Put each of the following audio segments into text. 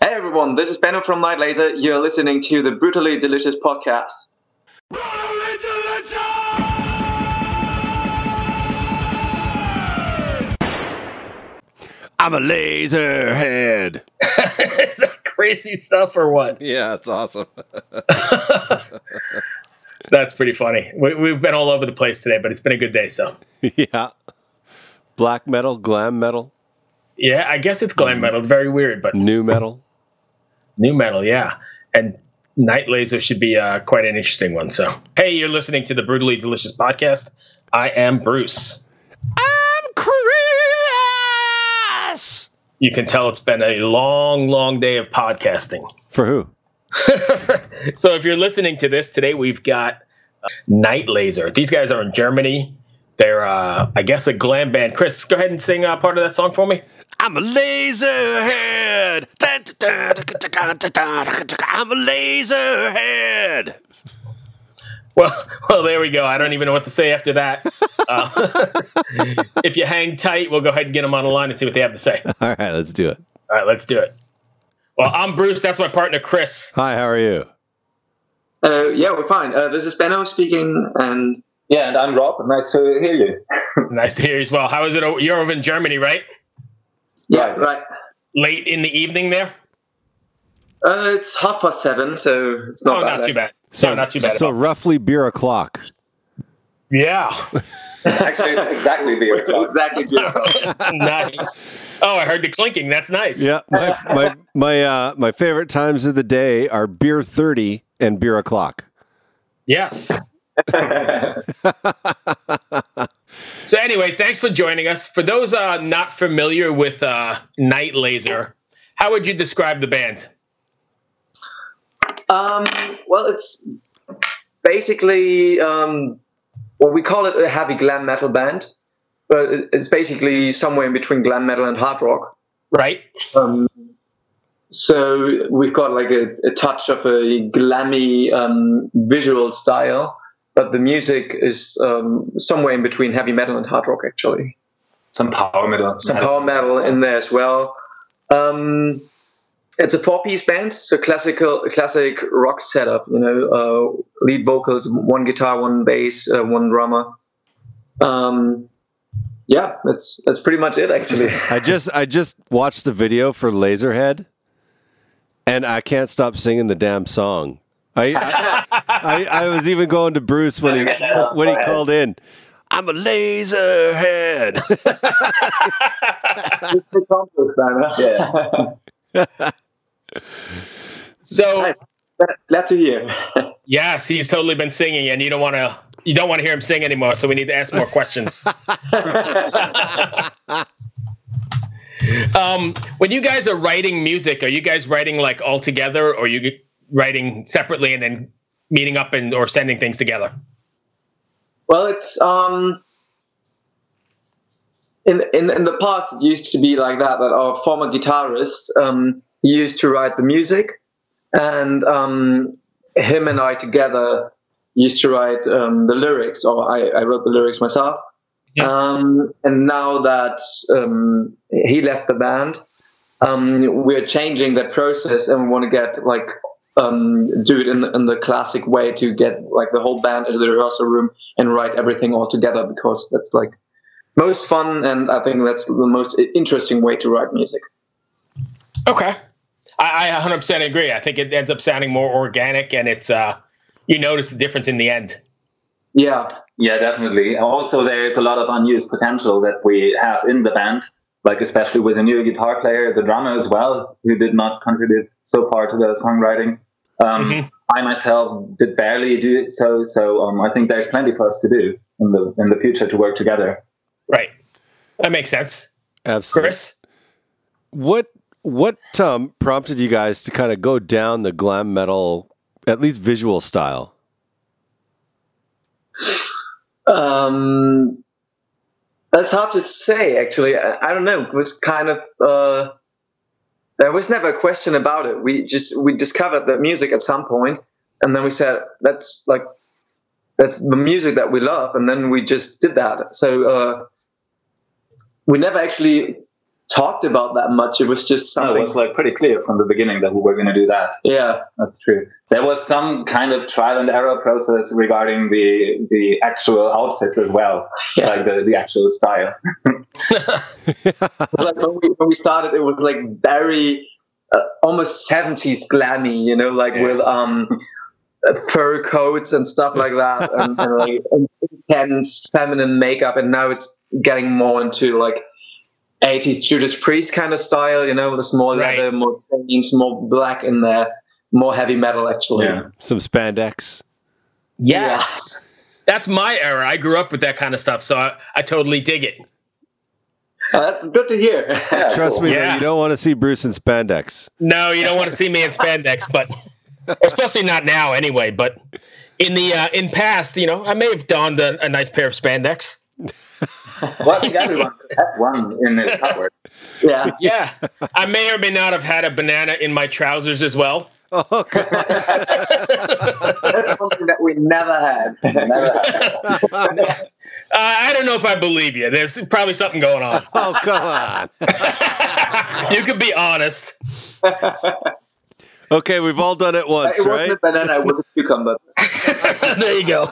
Hey everyone, this is Benno from Night Laser. You're listening to the Brutally Delicious podcast. Brutally delicious! I'm a laser head. Is that crazy stuff or what? Yeah, it's awesome. That's pretty funny. We, we've been all over the place today, but it's been a good day. So, yeah. Black metal, glam metal, yeah, I guess it's glam mm. metal. It's very weird, but new metal. New metal, yeah. And Night Laser should be uh, quite an interesting one. So, hey, you're listening to the Brutally Delicious podcast. I am Bruce. I'm Chris. You can tell it's been a long, long day of podcasting. For who? so if you're listening to this today, we've got uh, Night Laser. These guys are in Germany. They're, uh, I guess, a glam band. Chris, go ahead and sing uh, part of that song for me. I'm a laser head. I'm a laser head. Well, well, there we go. I don't even know what to say after that. Uh, if you hang tight, we'll go ahead and get them on the line and see what they have to say. All right, let's do it. All right, let's do it. Well, I'm Bruce. That's my partner, Chris. Hi, how are you? Uh, yeah, we're fine. Uh, this is Benno speaking, and Yeah, and I'm Rob. Nice to hear you. Nice to hear you as well. How is it? You're over in Germany, right? yeah, Right. Right. Late in the evening there? Uh, it's half past seven, so it's not oh, bad. not too bad. So, no, not too bad. so roughly beer o'clock. Yeah. Actually, it's exactly beer o'clock. exactly. Jim. nice. Oh, I heard the clinking. That's nice. Yeah, my my my uh, my favorite times of the day are beer thirty and beer o'clock. Yes. So anyway, thanks for joining us. For those uh, not familiar with uh, Night Laser, how would you describe the band? Um, well, it's basically um, well, we call it a heavy glam metal band, but it's basically somewhere in between glam metal and hard rock. Right? Um, so we've got like a, a touch of a glammy um, visual style, but the music is um, somewhere in between heavy metal and hard rock, actually. Some power metal. Some power metal in there as well. Um, it's a four-piece band, so classical, classic rock setup. You know, uh, lead vocals, one guitar, one bass, uh, one drummer. Um, yeah, that's that's pretty much it, actually. I just I just watched the video for Laserhead, and I can't stop singing the damn song. I I, I, I was even going to Bruce when he when he called in. I'm a laser head. yeah. So Glad to hear. yes, he's totally been singing, and you don't want to you don't want to hear him sing anymore. So we need to ask more questions. um, when you guys are writing music, are you guys writing like all together, or are you writing separately and then meeting up and or sending things together? Well, it's um, in in in the past it used to be like that. That our former guitarist um, used to write the music, and um, him and I together used to write um, the lyrics, or I, I wrote the lyrics myself. Yeah. Um, and now that um, he left the band, um, we're changing that process, and we want to get like um, do it in, in the classic way to get like the whole band into the rehearsal room and write everything all together because that's like most fun and I think that's the most interesting way to write music. Okay. I, I 100% agree. I think it ends up sounding more organic and it's, uh, you notice the difference in the end. Yeah, Yeah, definitely. Also, there's a lot of unused potential that we have in the band, like especially with a new guitar player, the drummer as well, who did not contribute so far to the songwriting. Um, Mhm. I myself did barely do it, so so um, I think there's plenty for us to do in the in the future to work together. Right. That makes sense. Absolutely. Chris? What what um, prompted you guys to kind of go down the glam metal, at least visual style? um, that's hard to say actually. I, I don't know. It was kind of uh, there was never a question about it. We just we discovered that music at some point, and then we said that's like that's the music that we love, and then we just did that. So uh, we never actually talked about that much. It was just No, it was like pretty clear from the beginning that we were going to do that. yeah, That's true. There was some kind of trial and error process regarding the the actual outfits as well, Yeah. like the, the actual style. like when we when we started, it was like very uh, almost seventies glammy, you know, like Yeah. with um fur coats and stuff like that, and, and like intense feminine makeup. And now it's getting more into like eighties Judas Priest kind of style, you know, with the small Right. leather, more chains, more black in there, more heavy metal actually. Yeah. Some spandex. Yes. That's my era. I grew up with that kind of stuff, so I, I totally dig it. Uh, that's good to hear. Trust cool. me, though, Yeah. you don't want to see Bruce in spandex. No, you don't want to see me in spandex, but especially not now anyway. But in the uh, in past, you know, I may have donned a, a nice pair of spandex. Well, I think everyone could have one in his cupboard. yeah. Yeah, I may or may not have had a banana in my trousers as well. Oh, God. That's something that we never had. Never had. Uh, I don't know if I believe you. There's probably something going on. oh, come on. you could be honest. Okay, we've all done it once, it right? wasn't a banana, it was a cucumber. there you go.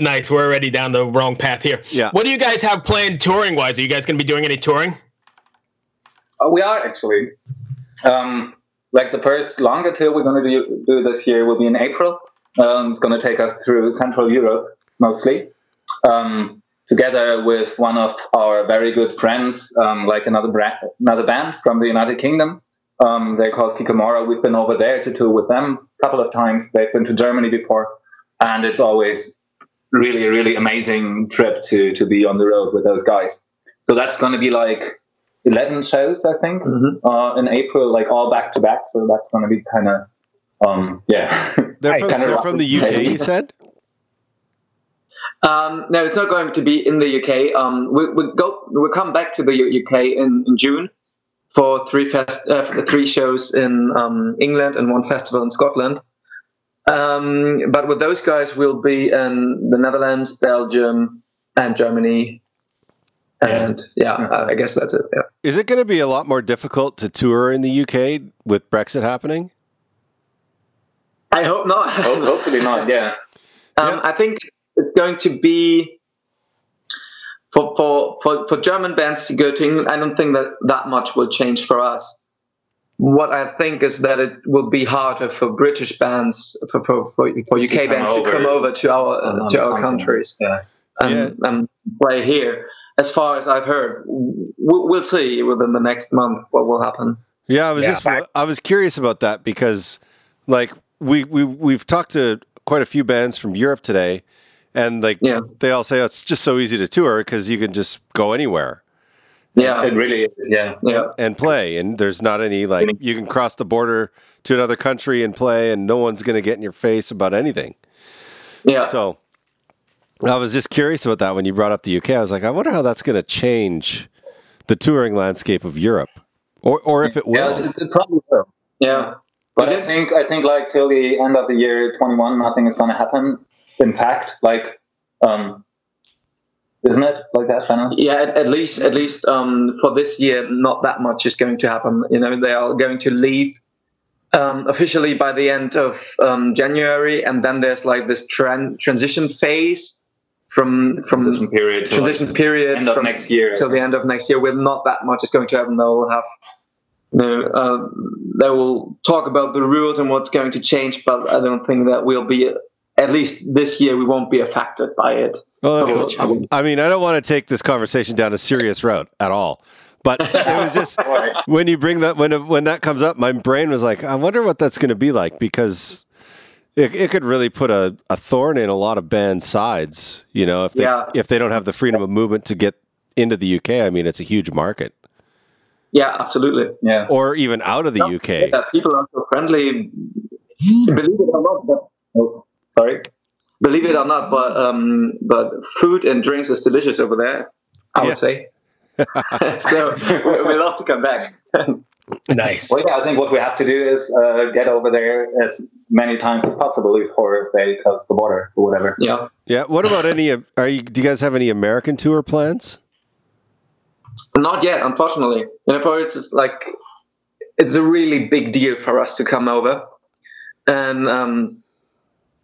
Nice. We're already down the wrong path here. Yeah. What do you guys have planned touring wise? Are you guys going to be doing any touring? Uh, we are actually. Um, like the first longer tour we're going to do, do this year will be in April. Um, it's going to take us through Central Europe mostly, um, together with one of our very good friends, um, like another brand, another band from the United Kingdom. Um, they're called Kikamora. We've been over there to tour with them a couple of times. They've been to Germany before, and it's always really, really amazing trip to to be on the road with those guys. So that's going to be like 11 shows, I think, Mhm. uh, in April, like all back to back. So that's going to be kind of, um, yeah. They're from, they're from the UK, you said? Um, no, it's not going to be in the UK. Um, we we go we come back to the U- UK in, in June for three fest uh, for three shows in um, England and one festival in Scotland. Um, but with those guys, we'll be in the Netherlands, Belgium, and Germany. And yeah, I I guess that's it. Yeah. Is it going to be a lot more difficult to tour in the UK with Brexit happening? I hope not. Hopefully not, yeah. Um, Yeah. I think it's going to be for, for for for German bands to go to England. I don't think that that much will change for us. What I think is that it will be harder for British bands for for, for, for UK come bands over to come over to our on uh, to our countries Yeah. and, and play here. As far as I've heard, we'll, we'll see within the next month what will happen. Yeah, I was Yeah. just I was curious about that because like we we we've talked to quite a few bands from Europe today and like Yeah. they all say oh, it's just so easy to tour because you can just go anywhere Yeah, It really is, yeah. yeah. and play and there's not any like you can cross the border to another country and play and no one's going to get in your face about anything. Yeah. So I was just curious about that when you brought up the UK. I was like, I wonder how that's going to change the touring landscape of Europe, or or if it Yeah, will. it, it probably will. yeah. But I think I think like till the end of the year 21, nothing is going to happen. In fact, like, um, isn't it like that, Shannon? Yeah, at, at least at least um, for this year, not that much is going to happen. You know, they are going to leave um, officially by the end of um, January, and then there's like this tran- transition phase from from Transition period. to, like, transition period end of from next year. till the end of next year. With not that much is going to happen. They'll have. You uh, they will talk about the rules and what's going to change, but I don't think that we'll be. At least this year, we won't be affected by it. Well, that's Cool. cool. I mean, I don't want to take this conversation down a serious route at all, but it was just when you bring that when when that comes up, my brain was like, I wonder what that's going to be like because it, it could really put a, a thorn in a lot of bands' sides. You know, if they Yeah. if they don't have the freedom of movement to get into the UK, I mean, it's a huge market, Yeah, absolutely. Yeah. or even out of the UK. Yeah, people are so friendly. Believe it or not, but, Oh, sorry. believe it or not, but um, but food and drinks is delicious over there. I Yeah. would say. so we, we love to come back. Nice. Well, yeah, I think what we have to do is uh, get over there as many times as possible before they close the border or whatever. yeah. Yeah. What about any? of- Are you? Do you guys have any American tour plans? Not yet, unfortunately. You know, for it's just like it's a really big deal for us to come over, and um,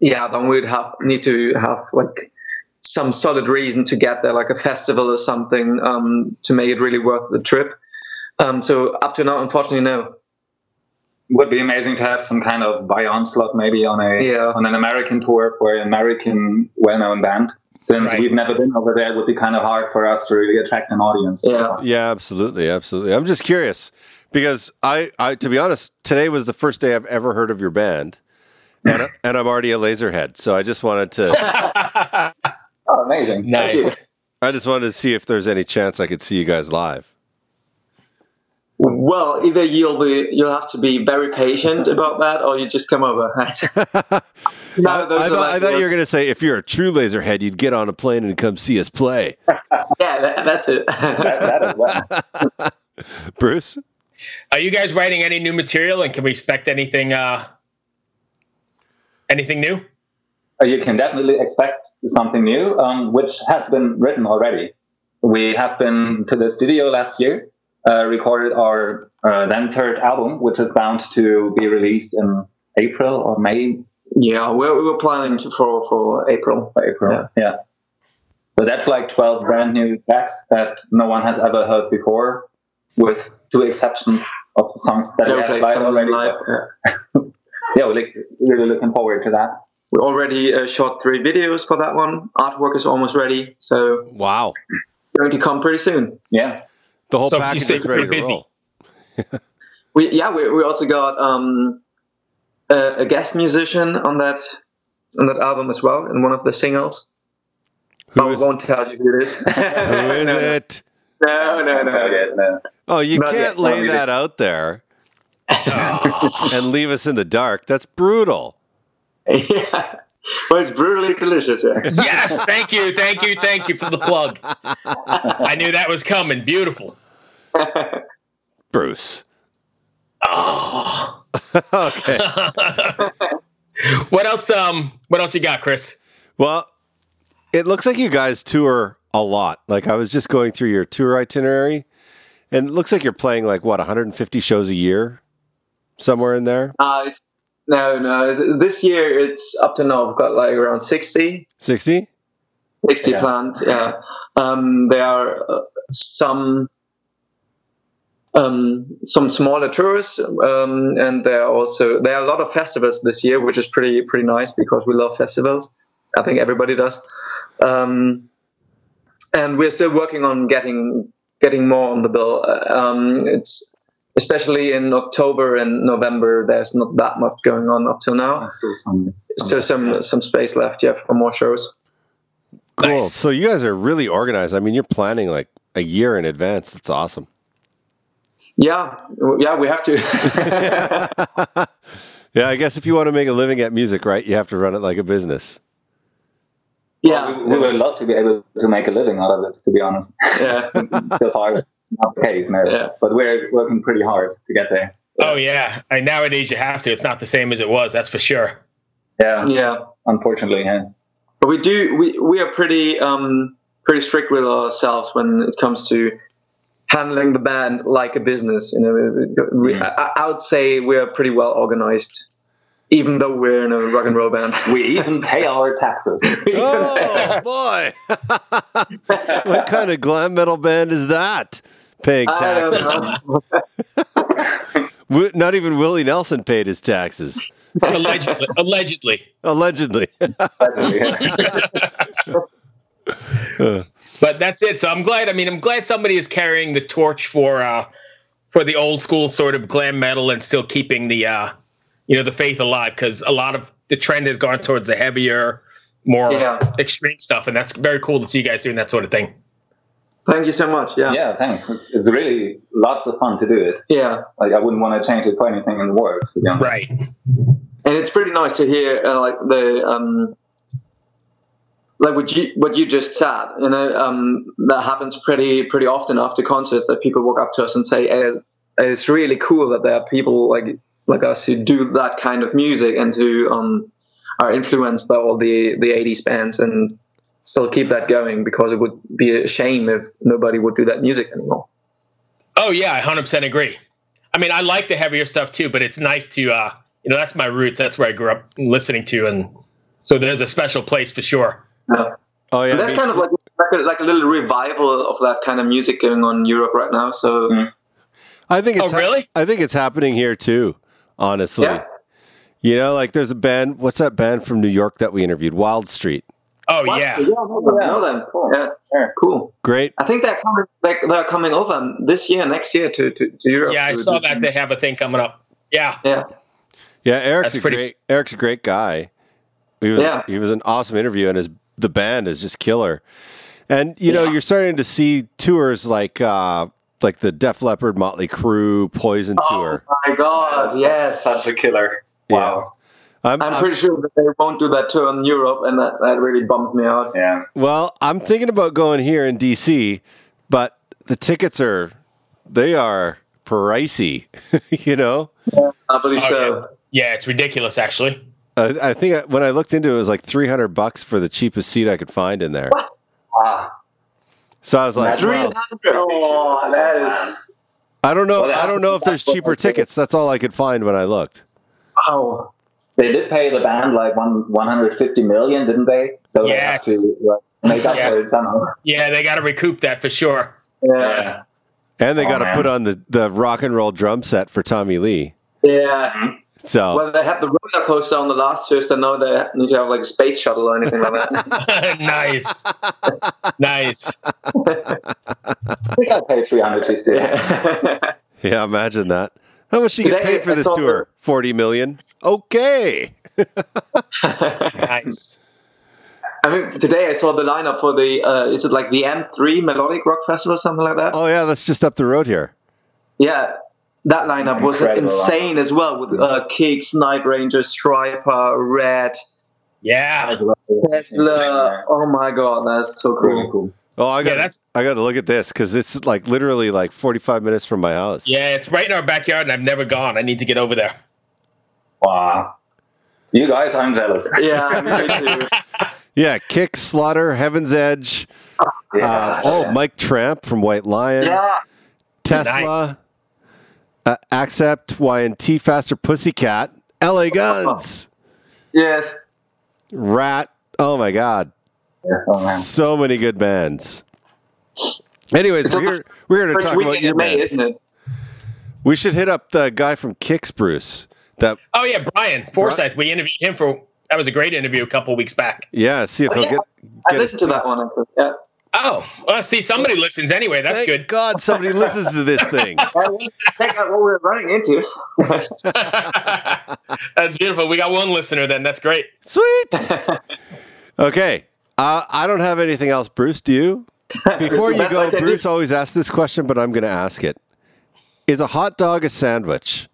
yeah, then we'd have need to have like some solid reason to get there, like a festival or something, um, to make it really worth the trip. Um, so up to now, unfortunately, no. Would be amazing to have some kind of by onslaught maybe on a Yeah. on an American tour for an American well-known band. Since Right. we've never been over there, it would be kind of hard for us to really attract an audience. Yeah. Yeah, absolutely, absolutely. I'm just curious because I, I, to be honest, today was the first day I've ever heard of your band, and I- and I'm already a laserhead. So I just wanted to, Oh, amazing! Nice. I just wanted to see if there's any chance I could see you guys live. Well, either you'll be you'll have to be very patient about that, or you just come over. I, No, those I thought, I like thought the- you were going to say if you're a true laserhead, you'd get on a plane and come see us play. Yeah, that, that's it. That, that well. Bruce, Are you guys writing any new material, and can we expect anything? Uh, anything new? Uh, you can definitely expect something new, um, which has been written already. We have been to the studio last year, uh, recorded our uh, then third album, which is bound to be released in April or May. yeah, we we were planning for for April. April, yeah. But that's like 12 brand new tracks that no one has ever heard before, with two exceptions of songs that we Yeah, have okay, played so already. live, yeah. Yeah, we're like, really looking forward to that. We already uh, shot three videos for that one. Artwork is almost ready, so wow, going to come pretty soon. Yeah. the whole So package is ready to pretty busy. roll. We yeah, we, we also got um, a, a guest musician on that on that album as well in one of the singles. Who but is, we won't tell you who it is. who is no, it? No, no, no. Not yet, no. Oh, you Not can't yet, lay that out there and leave us in the dark. That's brutal. yeah. Well, it's brutally delicious. Yeah. yes, thank you, thank you, thank you for the plug. I knew that was coming. Beautiful. Bruce. Oh. okay. what else? Um, what else you got, Chris? Well, it looks like you guys tour a lot. Like I was just going through your tour itinerary, and it looks like you're playing like what 150 shows a year, somewhere in there. Uh, no, no. This year it's up to now. We've got like around 60, 60. 60 Yeah. planned. Yeah. Um, there are uh, some um, some smaller tours, um, and there are also there are a lot of festivals this year, which is pretty pretty nice because we love festivals. I think everybody does. Um, and we're still working on getting getting more on the bill. Uh, Um, it's especially in October and November. There's not that much going on up till now. Still some, Still some some space left, yeah, for more shows. Cool. Nice. So you guys are really organized. I mean, you're planning like a year in advance. That's awesome. Yeah, yeah, we have to. yeah, I guess if you want to make a living at music, right, you have to run it like a business. yeah, we, we would love to be able to make a living out of it, to be honest. yeah, so far, not the case, no. Yeah. But we're working pretty hard to get there. Oh yeah, I, nowadays you have to. It's not the same as it was. That's for sure. Yeah, yeah. unfortunately, yeah. But we do. We we are pretty um pretty strict with ourselves when it comes to handling the band like a business. You know, we, Mm. I, I would say we are pretty well organized, even though we're in a rock and roll band. We even pay our taxes. Oh boy! what kind of glam metal band is that? Paying taxes. Not even Willie Nelson paid his taxes. Allegedly. allegedly. Allegedly. But that's it. So I'm glad. I mean, I'm glad somebody is carrying the torch for uh, for the old school sort of glam metal and still keeping the uh, you know the faith alive because a lot of the trend has gone towards the heavier, more Yeah. extreme stuff, and that's very cool to see you guys doing that sort of thing. Thank you so much. Yeah, yeah. yeah, thanks. It's, it's really lots of fun to do it. yeah. Like, I wouldn't want to change it for anything in the world, to be honest. Right. and it's pretty nice to hear uh, like the um like what you what you just said you know um that happens pretty pretty often after concerts that people walk up to us and say hey, it's really cool that there are people like like us who do that kind of music and who um are influenced by all the the 80s bands and still keep that going because it would be a shame if nobody would do that music anymore. Oh yeah, I hundred percent agree. I mean, I like the heavier stuff too, but it's nice to uh, you know that's my roots. That's where I grew up listening to, and so there's a special place for sure. Yeah. Oh yeah, And that's me kind of like like a, like a little revival of that kind of music going on in Europe right now. So Mm. I think it's Oh, really? I think it's happening here too. Honestly, yeah, you know, like there's a band. What's that band from New York that we interviewed? Wild Street. Oh What? yeah, yeah, no, no, then. Cool. yeah, Sure. cool. Great. I think they're coming. They're, they're coming over this year, next year to to, to Europe. yeah. I to saw that some- they have a thing coming up. Yeah, Yeah, Yeah, Eric's That's a pretty great. Eric's a great guy. He was, Yeah. he was an awesome interview, and his the band is just killer. And you know, Yeah. you're starting to see tours like uh like the Def Leppard, Motley Crue, Poison tour. Oh my God! Yes, that's a killer. Wow. I'm, I'm I'm- pretty sure that they won't do that tour in Europe, and that, that really bums me out. Yeah. well, I'm thinking about going here in DC, but the tickets are they are pricey. you know, I believe Oh, so. yeah. It's ridiculous, actually. uh, I think I- when I looked into it, it was like 300 bucks for the cheapest seat I could find in there. Ah. So I was like, Imagine- well, Oh, that is I don't know. Well, I don't know if there's cheaper tickets. That's all I could find when I looked. wow. They did pay the band like one 150 million, didn't they? So they have to like, make up Yes. for it somehow. Yeah, they got to recoup that for sure. Yeah, And they Oh, got to put on the, the rock and roll drum set for Tommy Lee. yeah. So Well, they had the roller coaster on the last tour, so now they need to have like a space shuttle or anything like that. nice, nice. I think I paid 300 to see it. yeah. yeah, imagine that. How much did you get paid for this saw tour? Forty million. Okay. Nice. I mean, today I saw the lineup for the uh, is it like the M3 Melodic Rock Festival, or something like that? Oh yeah, that's just up the road here. Yeah, that lineup was Incredible insane as well with uh, Kix, Night Ranger, Stryper, Red, Yeah. Tesla. Oh my god, that's so Really cool. cool. Oh, I got. that's- I got to look at this because it's like literally like forty-five minutes from my house. Yeah, it's right in our backyard, and I've never gone. I need to get over there. Wow. You guys, I'm jealous. Yeah, me too. Yeah. Kick, Slaughter, Heaven's Edge. Uh, oh, Mike Tramp from White Lion. yeah. Tesla. Uh, Accept, Y&T, Faster Pussycat, LA Guns, Yes. Ratt. Oh my God. Oh. So many good bands. Anyways, we're here, we're here to talk about your in May, band. isn't it? We should hit up the guy from Kix, Bruce. That Oh yeah, Brian Forsythe. We interviewed him for that was a great interview a couple weeks back. yeah, see if Oh, he'll yeah. get. I get his listened to that tweets. one. actually. Yeah. Oh, well, see, somebody listens anyway. That's Thank good. God somebody listens to this thing. Check out what we're running into. That's beautiful. We got one listener then. That's great. Sweet. Okay. Uh, I don't have anything else, Bruce. Do you? Before you go, Bruce always asks this question, but I'm going to ask it. Is a hot dog a sandwich?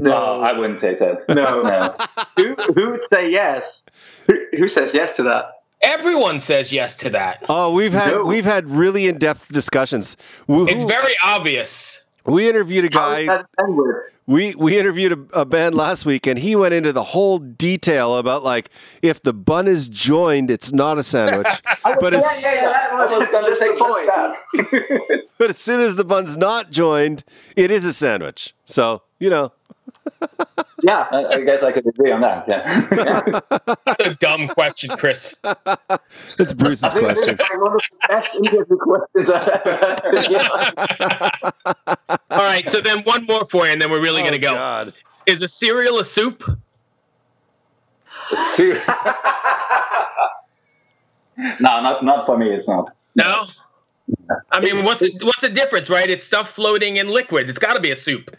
No, I wouldn't say so. no. No. who who would say yes? Who, who says yes to that? Everyone says yes to that. Oh, we've had No. we've had really in depth discussions. We, It's very obvious. we interviewed a guy. that a sandwich? We we interviewed a, a band last week, and he went into the whole detail about like if the bun is joined, it's not a sandwich. but as that I was gonna just say the point. just that. but as soon as the bun's not joined, it is a sandwich. So you know, Yeah. I I guess I could agree on that. Yeah. That's a dumb question, Chris. it's Bruce's I think this is question. one of the best interview questions I've ever had. All right, so then one more for you, and then we're really Oh, going to go. God. Is a cereal a soup? It's too. no, not not for me. It's not. No. I mean, what's the, what's the difference, right? It's stuff floating in liquid. It's got to be a soup.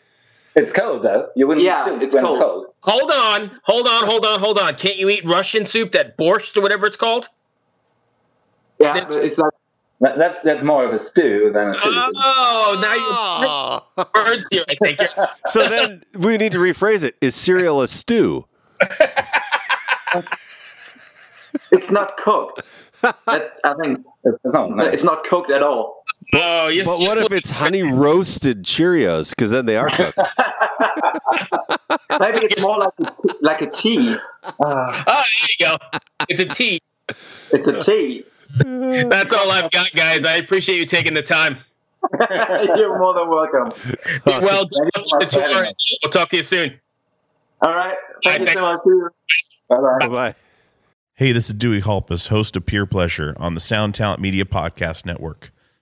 It's cold though. You wouldn't Yeah, assume it's when cold. it's cold. Hold on, hold on, hold on, hold on. Can't you eat Russian soup, that borscht or whatever it's called? Yeah, This- it's like That, that's that's more of a stew than a soup. Oh, now you're oh. words here. I think. So then we need to rephrase it. Is cereal a stew? it's not cooked. That, I think It's not. No. it's not cooked at all. Oh, you're, But what if it's honey roasted Cheerios? Because then they are cooked. Maybe it's more like a, like a tea. Uh, Oh, there you go. It's a tea. it's a tea. That's all I've got, guys. I appreciate you taking the time. You're more than welcome. Be well, Thank you the tour. We'll talk to you soon. All right. Thank you Thank so much. Bye bye. Bye. Hey, this is Dewey Halpus, host of Peer Pleasure on the Sound Talent Media Podcast Network.